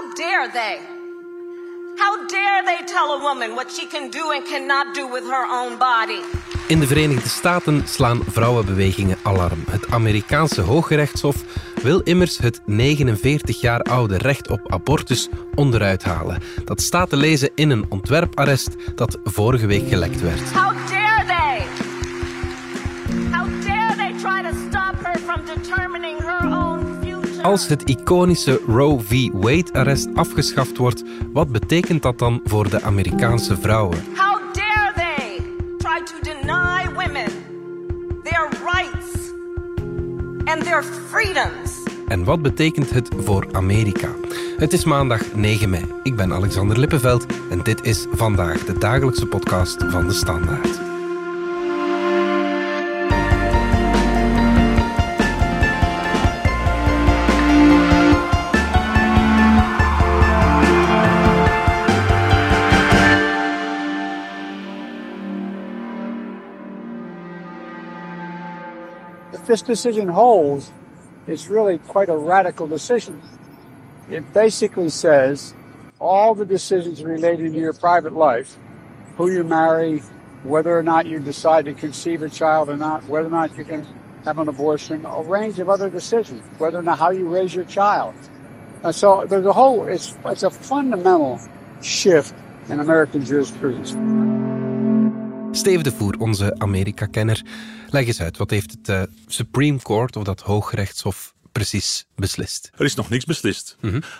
How dare they? How dare they tell a woman what she can do and cannot do with her own body? In de Verenigde Staten slaan vrouwenbewegingen alarm. Het Amerikaanse Hooggerechtshof wil immers het 49 jaar oude recht op abortus onderuit halen. Dat staat te lezen in een ontwerparrest dat vorige week gelekt werd. How Als het iconische Roe v. Wade-arrest afgeschaft wordt, wat betekent dat dan voor de Amerikaanse vrouwen? How dare they try to deny women their rights and their freedoms? En wat betekent het voor Amerika? Het is maandag 9 mei. Ik ben Alexander Lippenveld en dit is vandaag de dagelijkse podcast van de Standaard. This decision holds, it's really quite a radical decision. It basically says all the decisions relating to your private life, who you marry, whether or not you decide to conceive a child or not, whether or not you can have an abortion, a range of other decisions, whether or not how you raise your child. And so there's a whole, it's, it's a fundamental shift in American jurisprudence. Steve de Voer, onze Amerika-kenner. Leg eens uit, wat heeft het eh, Supreme Court of dat Hooggerechtshof precies beslist? Er is nog niks beslist.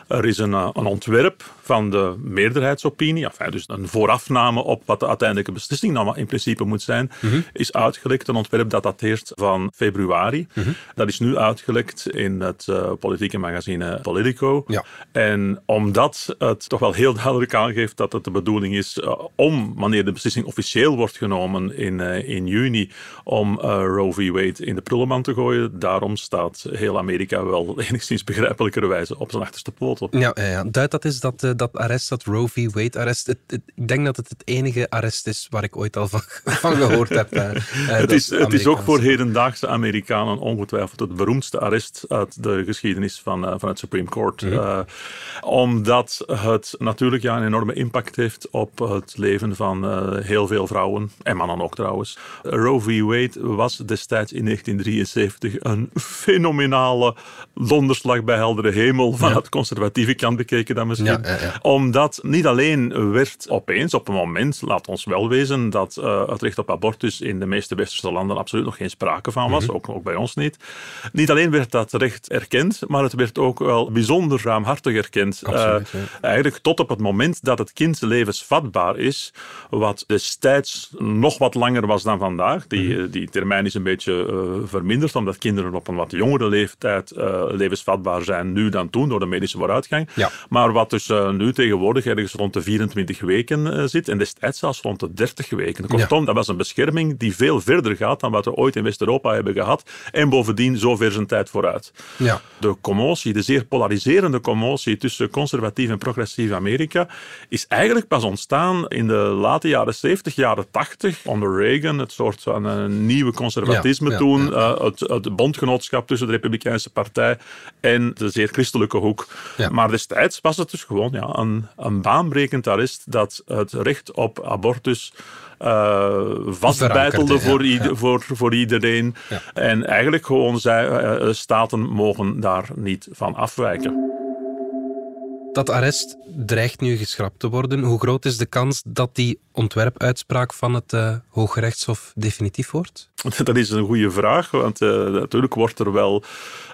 Er is een, eh, een ontwerp van de meerderheidsopinie, enfin, dus een voorafname op wat de uiteindelijke beslissing nou in principe moet zijn, is uitgelekt. Een ontwerp dat dateert van februari. Dat is nu uitgelekt in het eh, politieke magazine Politico. Ja. En omdat het toch wel heel duidelijk aangeeft dat het de bedoeling is eh, om, wanneer de beslissing officieel wordt genomen in, in juni, om Roe v. Wade in de prullenmand te gooien, daarom staat heel Amerika wel enigszins begrijpelijkerwijze op zijn achterste poten. Ja, ja, ja. duidt dat is dat, eh, dat arrest, dat Roe v. Wade-arrest. Het- het- Ik denk dat het het enige arrest is waar ik ooit al van, van gehoord heb. eh, eh, Het is, het is ook voor hedendaagse Amerikanen ongetwijfeld het beroemdste arrest uit de geschiedenis van, van het Supreme Court. Mhm. Omdat het natuurlijk ja, een enorme impact heeft op het leven van heel veel vrouwen, en mannen ook trouwens. Roe v. Wade was destijds in 1973 een fenomenale donderslag bij heldere hemel van het conservatieve kant bekeken dan misschien. Ja, ja, ja. Omdat niet alleen werd opeens op een moment, laat ons wel wezen, dat eh, het recht op abortus in de meeste westerse landen absoluut nog geen sprake van was, ook, ook bij ons niet. Niet alleen werd dat recht erkend, maar het werd ook wel bijzonder ruimhartig erkend. Absoluut, Eh. Eigenlijk tot op het moment dat het kind levensvatbaar is, wat destijds nog wat langer was dan vandaag. Die, Mhm. eh, die termijn is een beetje verminderd, omdat kinderen op een wat jongere leeftijd eh, levensvatbaar zijn nu dan toen, door de medische vooruitgang. Ja. Maar wat dus eh, nu tegenwoordig ergens rond de 24 weken eh, zit, en destijds zelfs rond de 30 weken. Kortom, dat was een bescherming die veel verder gaat dan wat we ooit in West-Europa hebben gehad. En bovendien zo ver zijn tijd vooruit. Ja. De commotie, de zeer polariserende commotie tussen conservatief en progressief Amerika, is eigenlijk pas ontstaan in de late jaren 70, jaren 80, onder Reagan, het soort van een nieuwe conservatisme Ja, toen, het, het bondgenootschap tussen de Republikeinse Partij en de zeer christelijke hoek. Ja. Maar destijds was het dus gewoon ja, een, een baanbrekend arrest dat het recht op abortus vastbeitelde ja, voor, ieder- ja. voor, voor iedereen. En eigenlijk gewoon zei, eh, eh, staten mogen daar niet van afwijken. Dat arrest dreigt nu geschrapt te worden. Hoe groot is de kans dat die ontwerpuitspraak van het eh Hooggerechtshof definitief wordt? Dat is een goede vraag, want eh, natuurlijk wordt er wel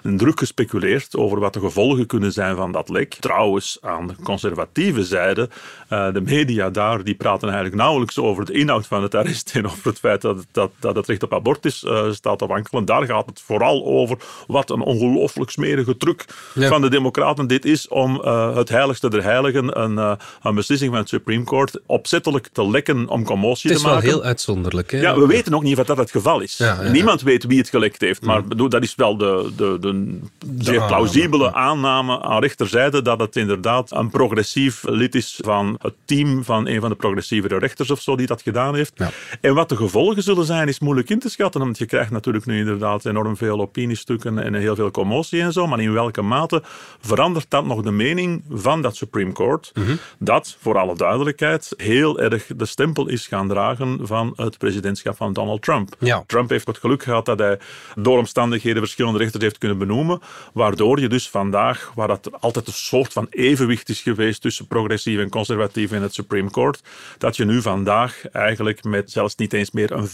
een druk gespeculeerd over wat de gevolgen kunnen zijn van dat lek. Trouwens, aan de conservatieve zijde, eh, de media daar, die praten eigenlijk nauwelijks over de inhoud van het arrest en over het feit dat, dat, dat het recht op abortus eh, staat te wankelen. Daar gaat het vooral over wat een ongelooflijk smerige truc Ja. van de democraten dit is om eh, het heiligste der heiligen, een, eh, een beslissing van het Supreme Court, opzettelijk te lekken om commotie Het is te wel maken. heel uitzonderlijk. Hè? Ja, we weten ook niet of dat het geval is. Ja, ja, ja. Niemand weet wie het gelekt heeft. Maar bedoel, dat is wel de, de, de, zeer plausibele aanname aan rechterzijde dat het inderdaad een progressief lid is van het team van een van de progressievere rechters of zo die dat gedaan heeft. En wat de gevolgen zullen zijn is moeilijk in te schatten, want je krijgt natuurlijk nu inderdaad enorm veel opiniestukken en heel veel commotie en zo. Maar in welke mate verandert dat nog de mening van dat Supreme Court, dat, voor alle duidelijkheid, heel erg de stempel is gaan dragen van het presidentschap van Donald Trump. Ja. Trump heeft het geluk gehad dat hij door omstandigheden verschillende rechters heeft kunnen benoemen, waardoor je dus vandaag, waar dat altijd een soort van evenwicht is geweest tussen progressief en conservatief in het Supreme Court, dat je nu vandaag eigenlijk met zelfs niet eens meer een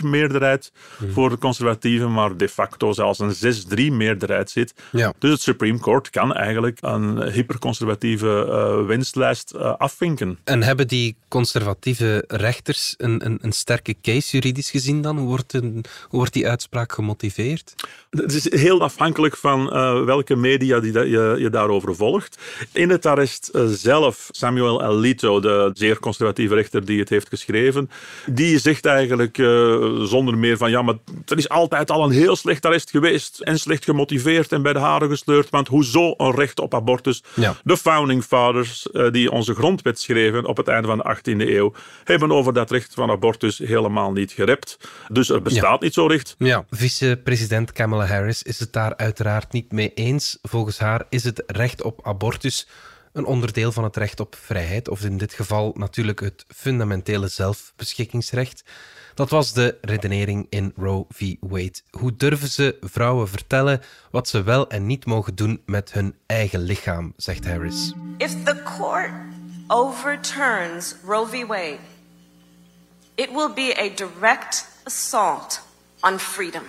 5-4 meerderheid voor de conservatieven, maar de facto zelfs een 6-3 meerderheid zit. Ja. Dus het Supreme Court kan eigenlijk een hyperconservatieve eh wenslijst eh, afvinken. En hebben die conservatieve rechters een, een, een sterke case juridisch gezien dan? Hoe wordt, een, hoe wordt die uitspraak gemotiveerd? Het is heel afhankelijk van eh, welke media die da- je, je daarover volgt. In het arrest zelf, Samuel Alito, de zeer conservatieve rechter die het heeft geschreven, die zegt eigenlijk zonder meer van ja, maar er is altijd al een heel slecht arrest geweest en slecht gemotiveerd en bij de haren gesleurd, want hoezo een recht op abortus? Ja. De founding fathers eh, die onze grondwet schreven op het einde van de 18e eeuw, hebben over dat recht van abortus helemaal niet gerept. Dus er bestaat niet zo'n recht. Ja, vice-president Kamala Harris is het daar uiteraard niet mee eens. Volgens haar is het recht op abortus een onderdeel van het recht op vrijheid, of in dit geval natuurlijk het fundamentele zelfbeschikkingsrecht. Dat was de redenering in Roe v. Wade. Hoe durven ze vrouwen vertellen wat ze wel en niet mogen doen met hun eigen lichaam, zegt Harris. If the court overturns Roe v. Wade, it will be a direct assault on freedom,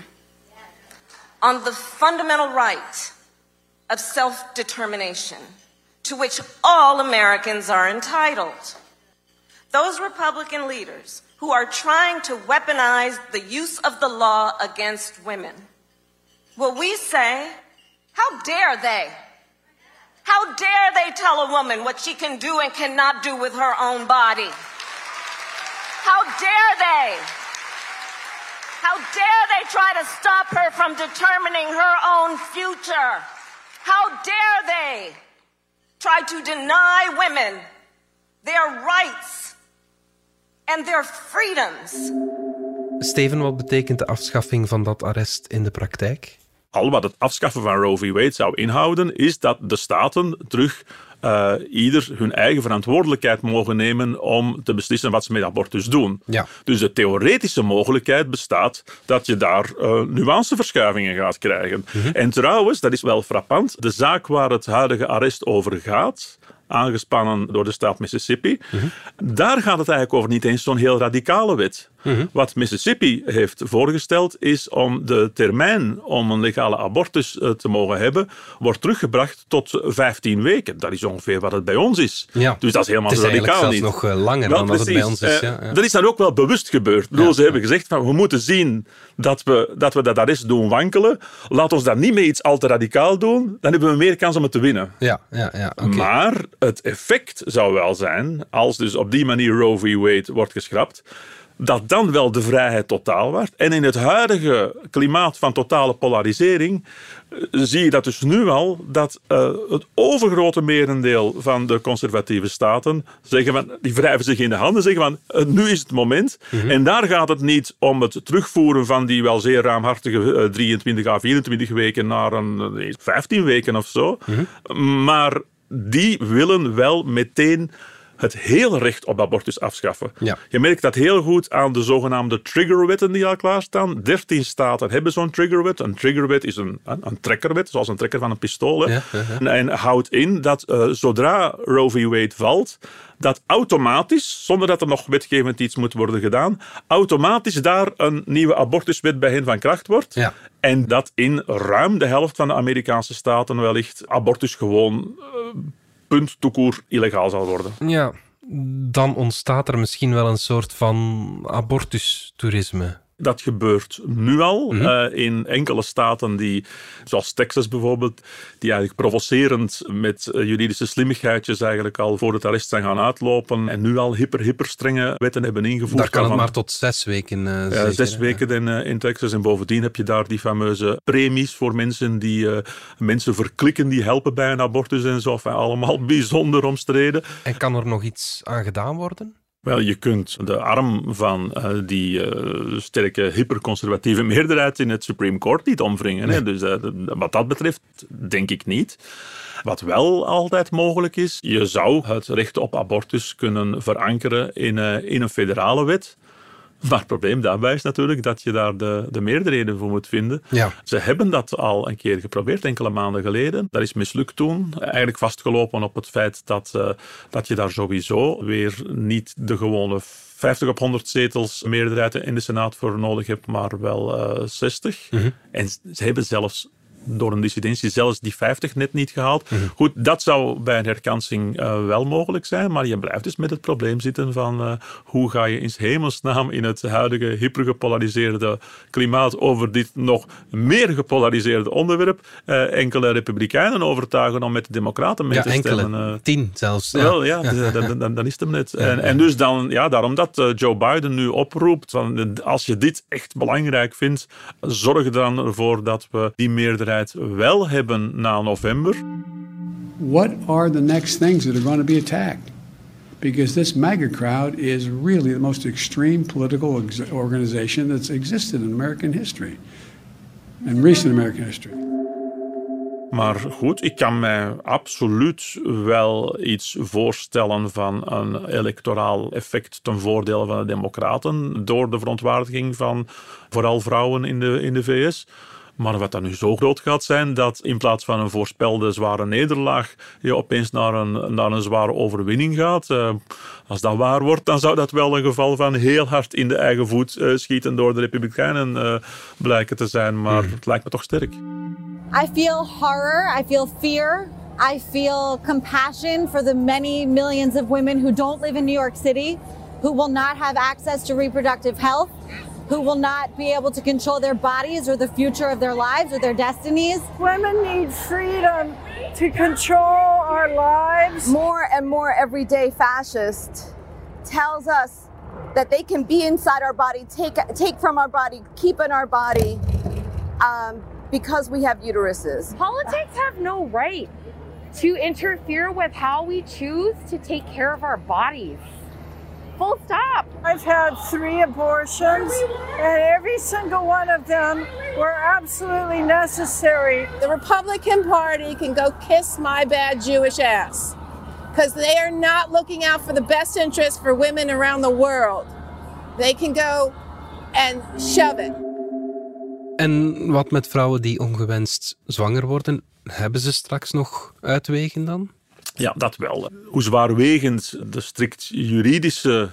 on the fundamental right of self determination to which all Americans are entitled. Those Republican leaders who are trying to weaponize the use of the law against women, Well, we say, how dare they? How dare they tell a woman what she can do and cannot do with her own body? How dare they? How dare they try to stop her from determining her own future? How dare they try to deny women their rights and their freedoms? Steven, wat betekent de afschaffing van dat arrest in de praktijk? al wat het afschaffen van Roe v. Wade zou inhouden, is dat de staten terug eh, ieder hun eigen verantwoordelijkheid mogen nemen om te beslissen wat ze met abortus doen. Ja. Dus de theoretische mogelijkheid bestaat dat je daar eh, nuanceverschuivingen gaat krijgen. En trouwens, dat is wel frappant, de zaak waar het huidige arrest over gaat, aangespannen door de staat Mississippi. Daar gaat het eigenlijk over niet eens zo'n heel radicale wet. Wat Mississippi heeft voorgesteld is om de termijn om een legale abortus eh, te mogen hebben, wordt teruggebracht tot 15 weken. Dat is ongeveer wat het bij ons is. Ja. Dus dat is helemaal Het is radicaal niet. nog, eh, langer dan dat het bij ons is, Eh, ja, ja. Dat is dan ook wel bewust gebeurd. Bedoel, ze hebben gezegd van we moeten zien dat we, dat we dat arrest doen wankelen. Laat ons dat niet met iets al te radicaal doen. Dan hebben we meer kans om het te winnen. Ja, ja, ja. Maar het effect zou wel zijn, als dus op die manier Roe v. Wade wordt geschrapt, dat dan wel de vrijheid totaal wordt. En in het huidige klimaat van totale polarisering eh, zie je dat dus nu al, dat eh, het overgrote merendeel van de conservatieve staten zeggen van, die wrijven zich in de handen, zeggen van, eh, nu is het moment. En daar gaat het niet om het terugvoeren van die wel zeer ruimhartige eh, 23 à 24 weken naar een eh, 15 weken of zo. Maar die willen wel meteen het hele recht op abortus afschaffen. Ja. Je merkt dat heel goed aan de zogenaamde triggerwetten die al klaarstaan. 13 staten hebben zo'n triggerwet. Een triggerwet is een, een, een trekkerwet, zoals een trekker van een pistool. Ja, ja. En, en houdt in dat eh, zodra Roe v. Wade valt, dat automatisch, zonder dat er nog wetgevend iets moet worden gedaan, automatisch daar een nieuwe abortuswet bij hen van kracht wordt. Ja. En dat in ruim de helft van de Amerikaanse staten wellicht abortus gewoon eh, punt toekoer illegaal zal worden. Ja, dan ontstaat er misschien wel een soort van abortustoerisme. Dat gebeurt nu al Mhm. eh, in enkele staten die, zoals Texas bijvoorbeeld, die eigenlijk provocerend met eh, juridische slimmigheidjes eigenlijk al voor het arrest zijn gaan uitlopen en nu al hyper, hyper strenge wetten hebben ingevoerd. Daar kan het maar tot zes weken Ja, zeker, zes weken in, in Texas. En bovendien heb je daar die fameuze premies voor mensen die mensen verklikken die helpen bij een abortus en zo. Enfin, allemaal bijzonder omstreden. En kan er nog iets aan gedaan worden? Wel, je kunt de arm van uh, die uh, sterke hyperconservatieve meerderheid in het Supreme Court niet omwringen. Nee. Hè? Dus uh, wat dat betreft denk ik niet. Wat wel altijd mogelijk is, je zou het recht op abortus kunnen verankeren in, in een federale wet. Maar het probleem daarbij is natuurlijk dat je daar de, de meerderheden voor moet vinden. Ja. Ze hebben dat al een keer geprobeerd, enkele maanden geleden. Dat is mislukt toen. Eigenlijk vastgelopen op het feit dat, uh, dat je daar sowieso weer niet de gewone 50 op 100 zetels meerderheid in de Senaat voor nodig hebt, maar wel uh, 60. Mm -hmm. En ze hebben zelfs door een dissidentie zelfs die 50 net niet gehaald. Mhm. Goed, dat zou bij een herkansing uh, wel mogelijk zijn, maar je blijft dus met het probleem zitten van uh, hoe ga je in hemelsnaam in het huidige hypergepolariseerde klimaat over dit nog meer gepolariseerde onderwerp uh, enkele republikeinen overtuigen om met de democraten mee ja, te enkele, stemmen. tien zelfs. Ja. Wel, ja, dan, dan, dan, is het hem net. En, en, dus dan, ja, daarom dat Joe Biden nu oproept, van, als je dit echt belangrijk vindt, zorg er dan ervoor dat we die meerderheid wel hebben na november. What are the next things that are going to be attacked? Because this MAGA crowd is really the most extreme political organization that's existed in American history, in recent American history. Maar goed, ik kan mij absoluut wel iets voorstellen van een electoraal effect ten voordele van de Democraten door de verontwaardiging van vooral vrouwen in de, in de VS. Maar wat dan nu zo groot gaat zijn dat in plaats van een voorspelde zware nederlaag je opeens naar een, naar een zware overwinning gaat. Uh, als dat waar wordt, dan zou dat wel een geval van heel hard in de eigen voet uh, schieten door de Republikeinen uh, blijken te zijn. Maar mm. het lijkt me toch sterk. I feel horror, I feel fear, I feel compassion for the many millions of women who don't live in New York City, who will not have access to reproductive health. Who will not be able to control their bodies or the future of their lives or their destinies. Women need freedom to control our lives. More and more everyday fascist tells us that they can be inside our body, take take from our body, keep in our body, um, because we have uteruses. Politics have no right to interfere with how we choose to take care of our bodies. Full stop. I've had three abortions, and every single one of them were absolutely necessary. The Republican Party can go kiss my bad Jewish ass because they are not looking out for the best interest for women around the world. They can go and shove it. En wat met vrouwen die ongewenst zwanger worden? Hebben ze straks nog uitwegen dan? Ja, dat wel. Hoe zwaarwegend de strikt juridische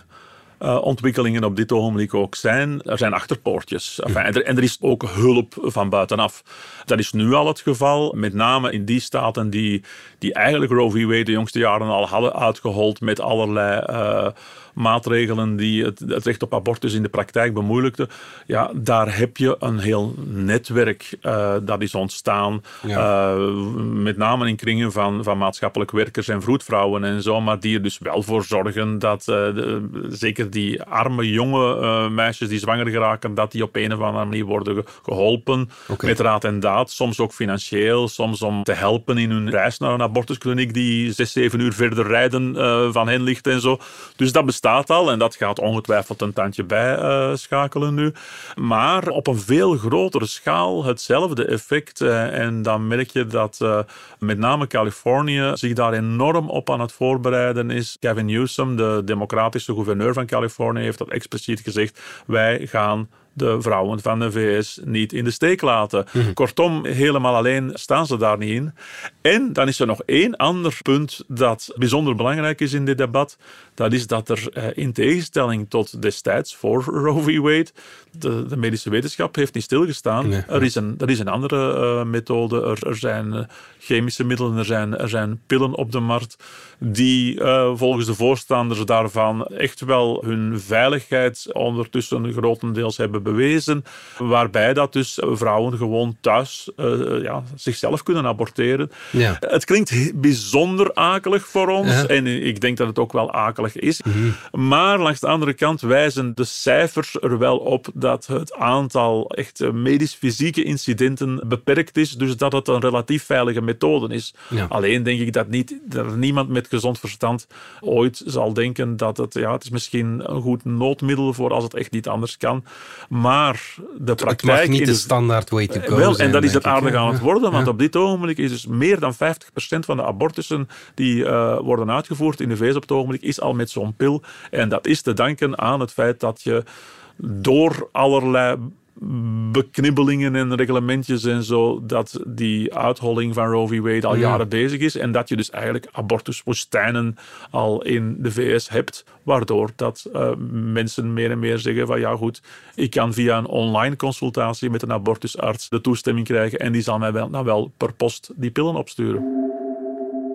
uh, ontwikkelingen op dit ogenblik ook zijn. Er zijn achterpoortjes. Enfin, en, er, en, er, is ook hulp van buitenaf. Dat is nu al het geval, met name in die staten die, die eigenlijk Roe v. Wade de jongste jaren al hadden uitgehold met allerlei... Uh, maatregelen die het, het, recht op abortus in de praktijk bemoeilijkten. Ja, daar heb je een heel netwerk uh, dat is ontstaan. Ja. Uh, met name in kringen van, van maatschappelijk werkers en vroedvrouwen en zo. Maar die er dus wel voor zorgen dat de, zeker die arme jonge meisjes die zwanger geraken, dat die op een of andere manier worden geholpen. Okay. Met raad en daad. Soms ook financieel. Soms om te helpen in hun reis naar een abortuskliniek die zes, zeven uur verder rijden van hen ligt en zo. Dus dat bestaat bestaat al en dat gaat ongetwijfeld een tandje bijschakelen uh, nu. Maar op een veel grotere schaal hetzelfde effect. Uh, en dan merk je dat uh, met name Californië zich daar enorm op aan het voorbereiden is. Gavin Newsom, de democratische gouverneur van Californië, heeft dat expliciet gezegd. Wij gaan de vrouwen van de VS niet in de steek laten. Mhm. Kortom, helemaal alleen staan ze daar niet in. En dan is er nog één ander punt dat bijzonder belangrijk is in dit debat. Dat is dat er eh, in tegenstelling tot destijds voor Roe v. Wade, de, de medische wetenschap heeft niet stilgestaan. er, is een, er is een andere uh, methode. Er, er zijn uh, chemische middelen, er zijn, er zijn pillen op de markt die volgens de voorstanders daarvan echt wel hun veiligheid ondertussen grotendeels hebben bewezen, waarbij dat dus vrouwen gewoon thuis uh, ja, zichzelf kunnen aborteren. Ja. Het klinkt bijzonder akelig voor ons en ik denk dat het ook wel akelig is. Mhm. Maar langs de andere kant wijzen de cijfers er wel op dat het aantal echt medisch-fysieke incidenten beperkt is, dus dat het een relatief veilige methode is. Ja. Alleen denk ik dat, niet, dat niemand met gezond verstand ooit zal denken dat het, ja, het is misschien een goed noodmiddel voor als het echt niet anders kan. Maar de praktijk... Het mag niet de standaard way to go Wel, zijn, en dat is het aardig aan het worden, want op dit ogenblik is dus meer dan 50% van de abortussen die eh, worden uitgevoerd in de VS op het ogenblik, is al met zo'n pil. En dat is te danken aan het feit dat je door allerlei beknibbelingen en reglementjes en zo, dat die uitholling van Roe v. Wade al Ja. jaren bezig is en dat je dus eigenlijk abortuswoestijnen al in de VS hebt, waardoor dat eh, mensen meer en meer zeggen van ja goed, ik kan via een online consultatie met een abortusarts de toestemming krijgen en die zal mij wel, nou wel per post die pillen opsturen.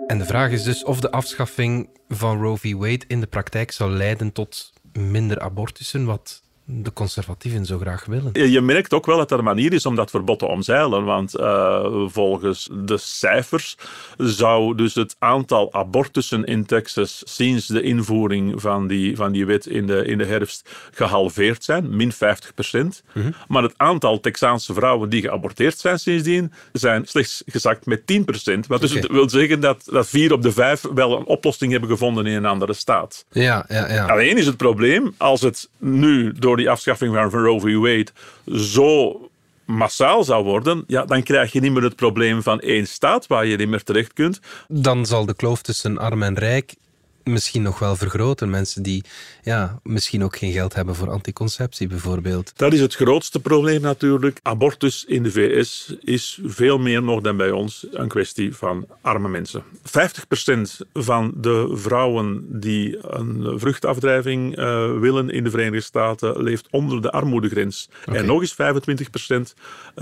En de vraag is dus of de afschaffing van Roe v. Wade in de praktijk zou leiden tot minder abortussen, wat de conservatieven zo graag willen. Je merkt ook wel dat er een manier is om dat verbod te omzeilen. Want eh, volgens de cijfers zou dus het aantal abortussen in Texas sinds de invoering van die, van die wet in de, in de herfst gehalveerd zijn, min 50 procent. Maar het aantal Texaanse vrouwen die geaborteerd zijn sindsdien, zijn slechts gezakt met 10 procent. Wat dus wil zeggen dat, dat vier op de vijf wel een oplossing hebben gevonden in een andere staat. Ja, ja, ja. Alleen is het probleem, als het nu door die afschaffing van Roe v. Wade zo massaal zou worden, ja, dan krijg je niet meer het probleem van één staat waar je niet meer terecht kunt. Dan zal de kloof tussen arm en rijk misschien nog wel vergroten. Mensen die ja, misschien ook geen geld hebben voor anticonceptie bijvoorbeeld. Dat is het grootste probleem natuurlijk. Abortus in de VS is veel meer nog dan bij ons een kwestie van arme mensen. 50% van de vrouwen die een vruchtafdrijving eh, willen in de Verenigde Staten leeft onder de armoedegrens. En nog eens 25%,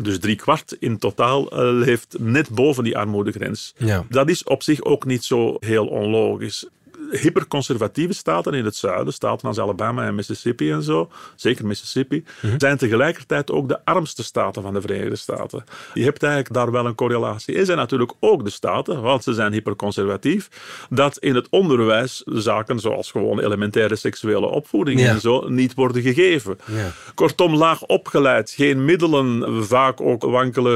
dus drie kwart in totaal, eh, leeft net boven die armoedegrens. Ja. Dat is op zich ook niet zo heel onlogisch hyperconservatieve staten in het zuiden, staten als Alabama en Mississippi en zo, zeker Mississippi, zijn tegelijkertijd ook de armste staten van de Verenigde Staten. Je hebt eigenlijk daar wel een correlatie. Er zijn natuurlijk ook de staten, want ze zijn hyperconservatief, dat in het onderwijs zaken zoals gewoon elementaire seksuele opvoeding Ja. en zo niet worden gegeven. Ja. Kortom, laag opgeleid, geen middelen, vaak ook wankele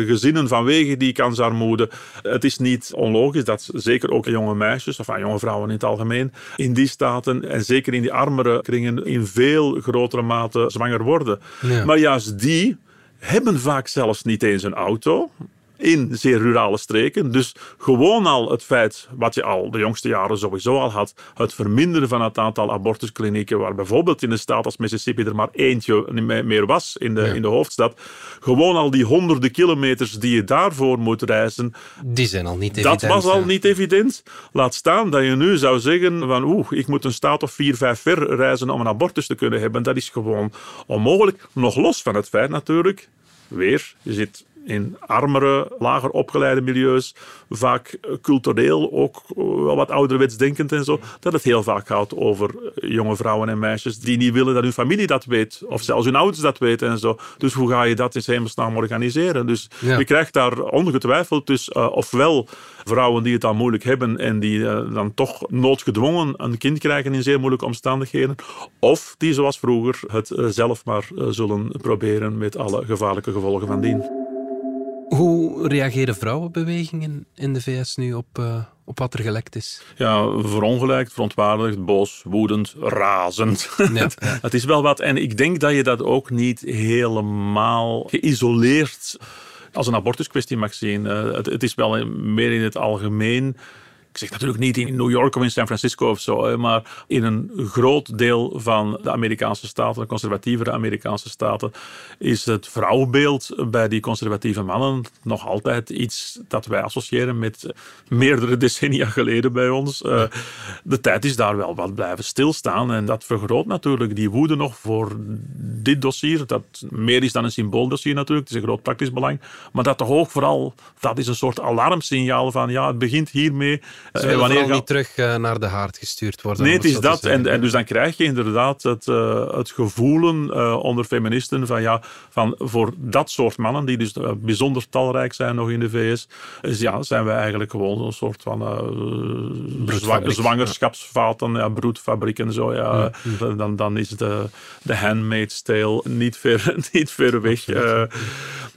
eh, gezinnen vanwege die kansarmoede. Het is niet onlogisch dat zeker ook jonge meisjes, of ah, jonge vrouwen in het algemeen, in die staten en zeker in die armere kringen in veel grotere mate zwanger worden. Ja. Maar juist die hebben vaak zelfs niet eens een auto in zeer rurale streken. Dus gewoon al het feit, wat je al de jongste jaren sowieso al had, het verminderen van het aantal abortusklinieken, waar bijvoorbeeld in een staat als Mississippi er maar eentje me- meer was in de, in de hoofdstad. Gewoon al die honderden kilometers die je daarvoor moet reizen, Die zijn al niet dat evident, was al ja. niet evident. Laat staan dat je nu zou zeggen van oeh, ik moet een staat of vier, vijf ver reizen om een abortus te kunnen hebben. Dat is gewoon onmogelijk. Nog los van het feit natuurlijk, weer, je zit in armere, lager opgeleide milieus, vaak eh, cultureel ook eh, wel wat ouderwets denkend en zo, dat het heel vaak gaat over eh, jonge vrouwen en meisjes die niet willen dat hun familie dat weet, of zelfs hun ouders dat weten en zo. Dus hoe ga je dat in hemelsnaam organiseren? Dus Ja. je krijgt daar ongetwijfeld dus ofwel vrouwen die het al moeilijk hebben en die dan toch noodgedwongen een kind krijgen in zeer moeilijke omstandigheden, of die zoals vroeger het zelf maar zullen proberen met alle gevaarlijke gevolgen van dien. Hoe reageren vrouwenbewegingen in de VS nu op, eh, op wat er gelekt is? Ja, verongelijkt, verontwaardigd, boos, woedend, razend. Ja, het, is wel wat. En ik denk dat je dat ook niet helemaal geïsoleerd als een abortuskwestie mag zien. Eh, het, het is wel meer in het algemeen. Ik zeg natuurlijk niet in New York of in San Francisco of zo, maar in een groot deel van de Amerikaanse staten, de conservatievere Amerikaanse staten, is het vrouwenbeeld bij die conservatieve mannen nog altijd iets dat wij associëren met meerdere decennia geleden bij ons. Eh, de tijd is daar wel wat blijven stilstaan en dat vergroot natuurlijk die woede nog voor dit dossier, dat meer is dan een symbooldossier natuurlijk, het is een groot praktisch belang, maar dat toch ook vooral, dat is een soort alarmsignaal van ja, het begint hiermee Ze willen wanneer niet terug naar de haard gestuurd worden. Nee, het is dat. En, en, dus dan krijg je inderdaad het, het gevoelen onder feministen van ja, van voor dat soort mannen, die dus bijzonder talrijk zijn nog in de VS, ja, zijn we eigenlijk gewoon een soort van zwangerschapsvaten, ja, broedfabriek en zo. Ja. Dan, dan is de, de Handmaid's Tale niet ver, niet ver weg. Uh,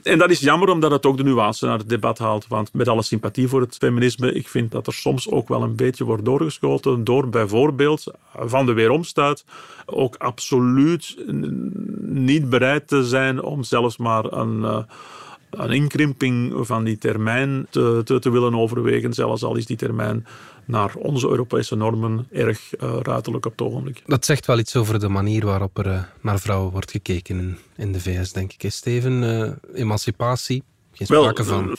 en dat is jammer omdat het ook de nuance naar het debat haalt. Want met alle sympathie voor het feminisme, ik vind dat er soms ook wel een beetje wordt doorgeschoten door bijvoorbeeld van de weeromstuit ook absoluut niet bereid te zijn om zelfs maar een... Uh, een inkrimping van die termijn te, te, te, willen overwegen, zelfs al is die termijn naar onze Europese normen erg uh, ruiterlijk op het ogenblik. Dat zegt wel iets over de manier waarop er uh, naar vrouwen wordt gekeken in, in de VS, denk ik. Steven, emancipatie, wel,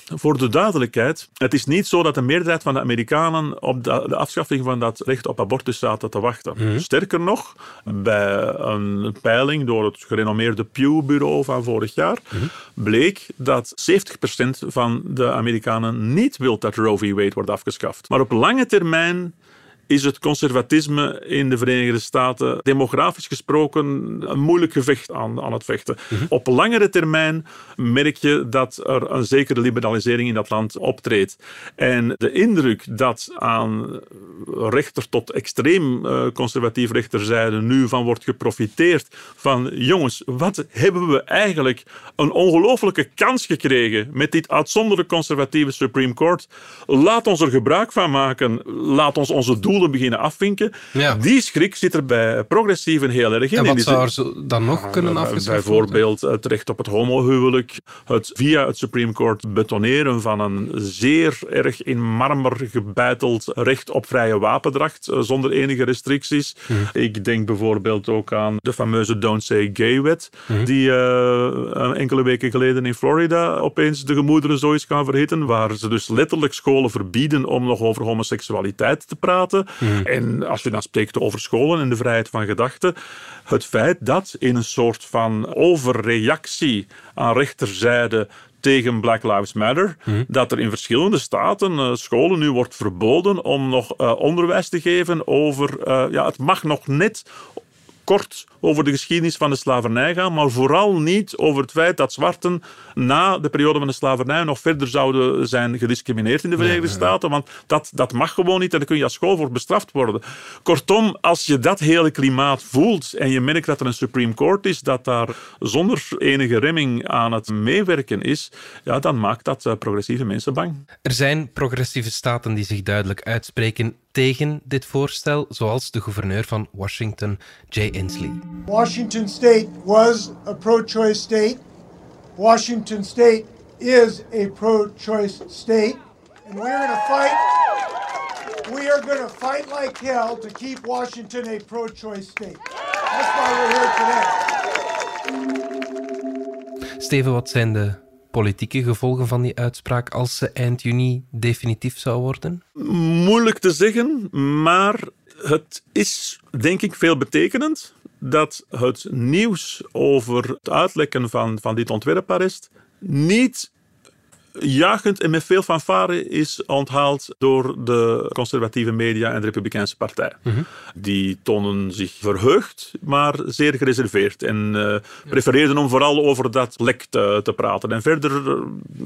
Voor de duidelijkheid, het is niet zo dat de meerderheid van de Amerikanen op de, de afschaffing van dat recht op abortus zaten te wachten. Mhm. Sterker nog, bij een peiling door het gerenommeerde Pew-bureau van vorig jaar mhm. bleek dat 70% van de Amerikanen niet wil dat Roe v. Wade wordt afgeschaft. Maar op lange termijn is het conservatisme in de Verenigde Staten demografisch gesproken een moeilijk gevecht aan, aan het vechten. Mhm. Op langere termijn merk je dat er een zekere liberalisering in dat land optreedt. En de indruk dat aan rechter tot extreem uh, conservatief rechterzijde nu van wordt geprofiteerd van jongens, wat hebben we eigenlijk een ongelofelijke kans gekregen met dit uitzonderlijk conservatieve Supreme Court. Laat ons er gebruik van maken. Laat ons onze beginnen afvinken. Die schrik zit er bij progressieven heel erg in. En wat zou er dan nog kunnen afgeschaft Bijvoorbeeld het recht op het homohuwelijk, het via het Supreme Court betoneren van een zeer erg in marmer gebeiteld recht op vrije wapendracht eh, zonder enige restricties. Mhm. Ik denk bijvoorbeeld ook aan de fameuze Don't Say Gay-wet, mhm. die uh, enkele weken geleden in Florida opeens de gemoederen zoiets kan verhitten, waar ze dus letterlijk scholen verbieden om nog over homoseksualiteit te praten. Hmm. En als je dan spreekt over scholen en de vrijheid van gedachten, het feit dat in een soort van overreactie aan rechterzijde tegen Black Lives Matter, hmm. dat er in verschillende staten uh, scholen nu wordt verboden om nog uh, onderwijs te geven over, uh, ja, het mag nog net kort over de geschiedenis van de slavernij gaan, maar vooral niet over het feit dat zwarten na de periode van de slavernij nog verder zouden zijn gediscrimineerd in de Verenigde Staten. Want dat, dat mag gewoon niet en daar kun je als school voor bestraft worden. Kortom, als je dat hele klimaat voelt en je merkt dat er een Supreme Court is dat daar zonder enige remming aan het meewerken is, ja, dan maakt dat eh, progressieve mensen bang. Er zijn progressieve staten die zich duidelijk uitspreken tegen dit voorstel, zoals de gouverneur van Washington, Jay Inslee. Washington State was a pro-choice state. Washington State is a pro-choice state, and we're going to fight. We are going to fight like hell to keep Washington a pro-choice state. That's why we're here today. Steven, wat zijn de politieke gevolgen van die uitspraak als ze eind juni definitief zou worden? Moeilijk te zeggen, maar het is denk ik veel betekenend dat het nieuws over het uitlekken van, van dit ontwerparrest niet jagend en met veel fanfare is onthaald door de conservatieve media en de Republikeinse Partij. Mhm. Die tonen zich verheugd, maar zeer gereserveerd. En uh, prefereerden om vooral over dat lek te, te praten. En verder,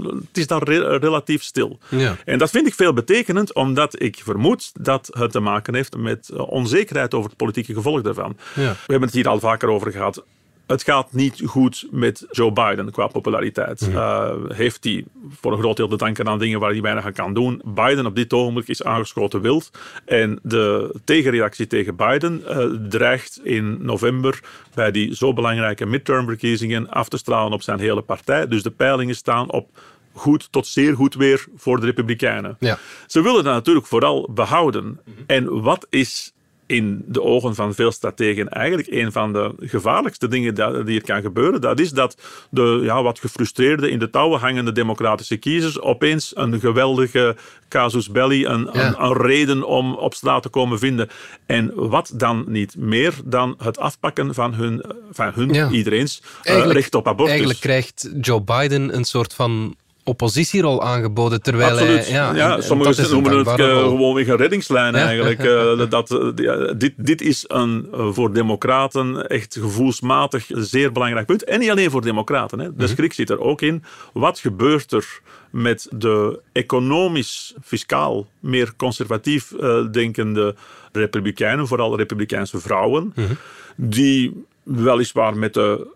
het is dan relatief stil. Ja. En dat vind ik veel betekenend, omdat ik vermoed dat het te maken heeft met onzekerheid over het politieke gevolg daarvan. Ja. We hebben het hier al vaker over gehad het gaat niet goed met Joe Biden qua populariteit. Mhm. Uh, heeft hij voor een groot deel te danken aan dingen waar hij weinig aan kan doen. Biden op dit ogenblik is aangeschoten wild. En de tegenreactie tegen Biden uh, dreigt in november bij die zo belangrijke midtermverkiezingen af te stralen op zijn hele partij. Dus de peilingen staan op goed tot zeer goed weer voor de Republikeinen. Ja. Ze willen dat natuurlijk vooral behouden. Mhm. En wat is in de ogen van veel strategen eigenlijk een van de gevaarlijkste dingen die er kan gebeuren. Dat is dat de ja, wat gefrustreerde, in de touwen hangende democratische kiezers opeens een geweldige casus belli, een, een, reden om op straat te komen vinden. En wat dan niet meer dan het afpakken van hun, van hun iedereen's uh, recht op abortus. Eigenlijk krijgt Joe Biden een soort van oppositierol aangeboden. Terwijl Absoluut. Hij, ja, ja, en sommigen noemen het uh, gewoon weer een reddingslijn Ja. eigenlijk. Eh, dat, eh, dit, dit is een voor democraten echt gevoelsmatig zeer belangrijk punt. En niet alleen voor democraten. Hè. De Mhm. schrik zit er ook in. Wat gebeurt er met de economisch, fiscaal meer conservatief denkende republikeinen, vooral republikeinse vrouwen, Mhm. die weliswaar met de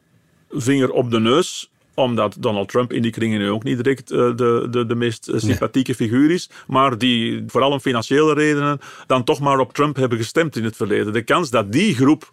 vinger op de neus omdat Donald Trump in die kringen nu ook niet direct uh, de, de, de meest uh, sympathieke figuur is, maar die vooral om financiële redenen dan toch maar op Trump hebben gestemd in het verleden. De kans dat die groep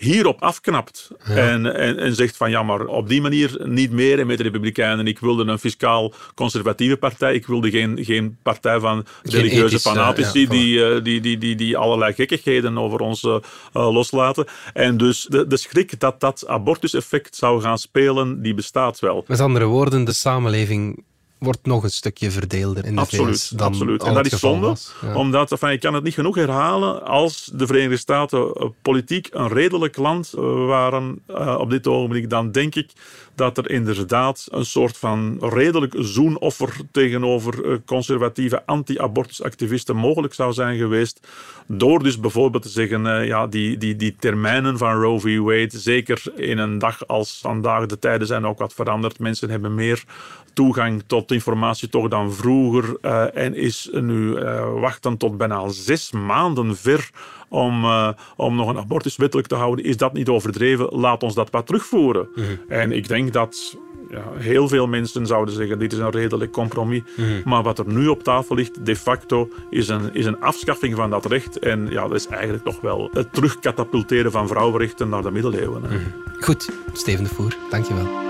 hierop afknapt Ja. en, en, en zegt van ja, maar op die manier niet meer en met de Republikeinen. Ik wilde een fiscaal conservatieve partij. Ik wilde geen, geen partij van Geen religieuze fanatici ja, voilà. die, eh, die, die, die, die allerlei gekkigheden over ons eh, eh, loslaten. En dus de, de schrik dat dat abortuseffect zou gaan spelen, die bestaat wel. Met andere woorden, de samenleving wordt nog een stukje verdeelder in de VS Absoluut, dan absoluut. En dat is zonde. Ja. omdat, enfin, ik kan het niet genoeg herhalen, als de Verenigde Staten eh, politiek een redelijk land eh, waren eh, op dit ogenblik, dan denk ik dat er inderdaad een soort van redelijk zoenoffer tegenover eh, conservatieve anti-abortusactivisten mogelijk zou zijn geweest. Door dus bijvoorbeeld te zeggen, eh, ja, die, die, die termijnen van Roe v. Wade, zeker in een dag als vandaag, de tijden zijn ook wat veranderd. Mensen hebben meer toegang tot informatie toch dan vroeger eh, en is nu wachten tot bijna zes maanden ver om, eh, om nog een abortus wettelijk te houden. Is dat niet overdreven? Laat ons dat wat terugvoeren. En ik denk dat ja, heel veel mensen zouden zeggen dit is een redelijk compromis. Mhm. Maar wat er nu op tafel ligt, de facto, is een, is een afschaffing van dat recht. En ja, dat is eigenlijk toch wel het terugkatapulteren van vrouwenrechten naar de middeleeuwen. hè. Goed, Steven de Voer, dankjewel.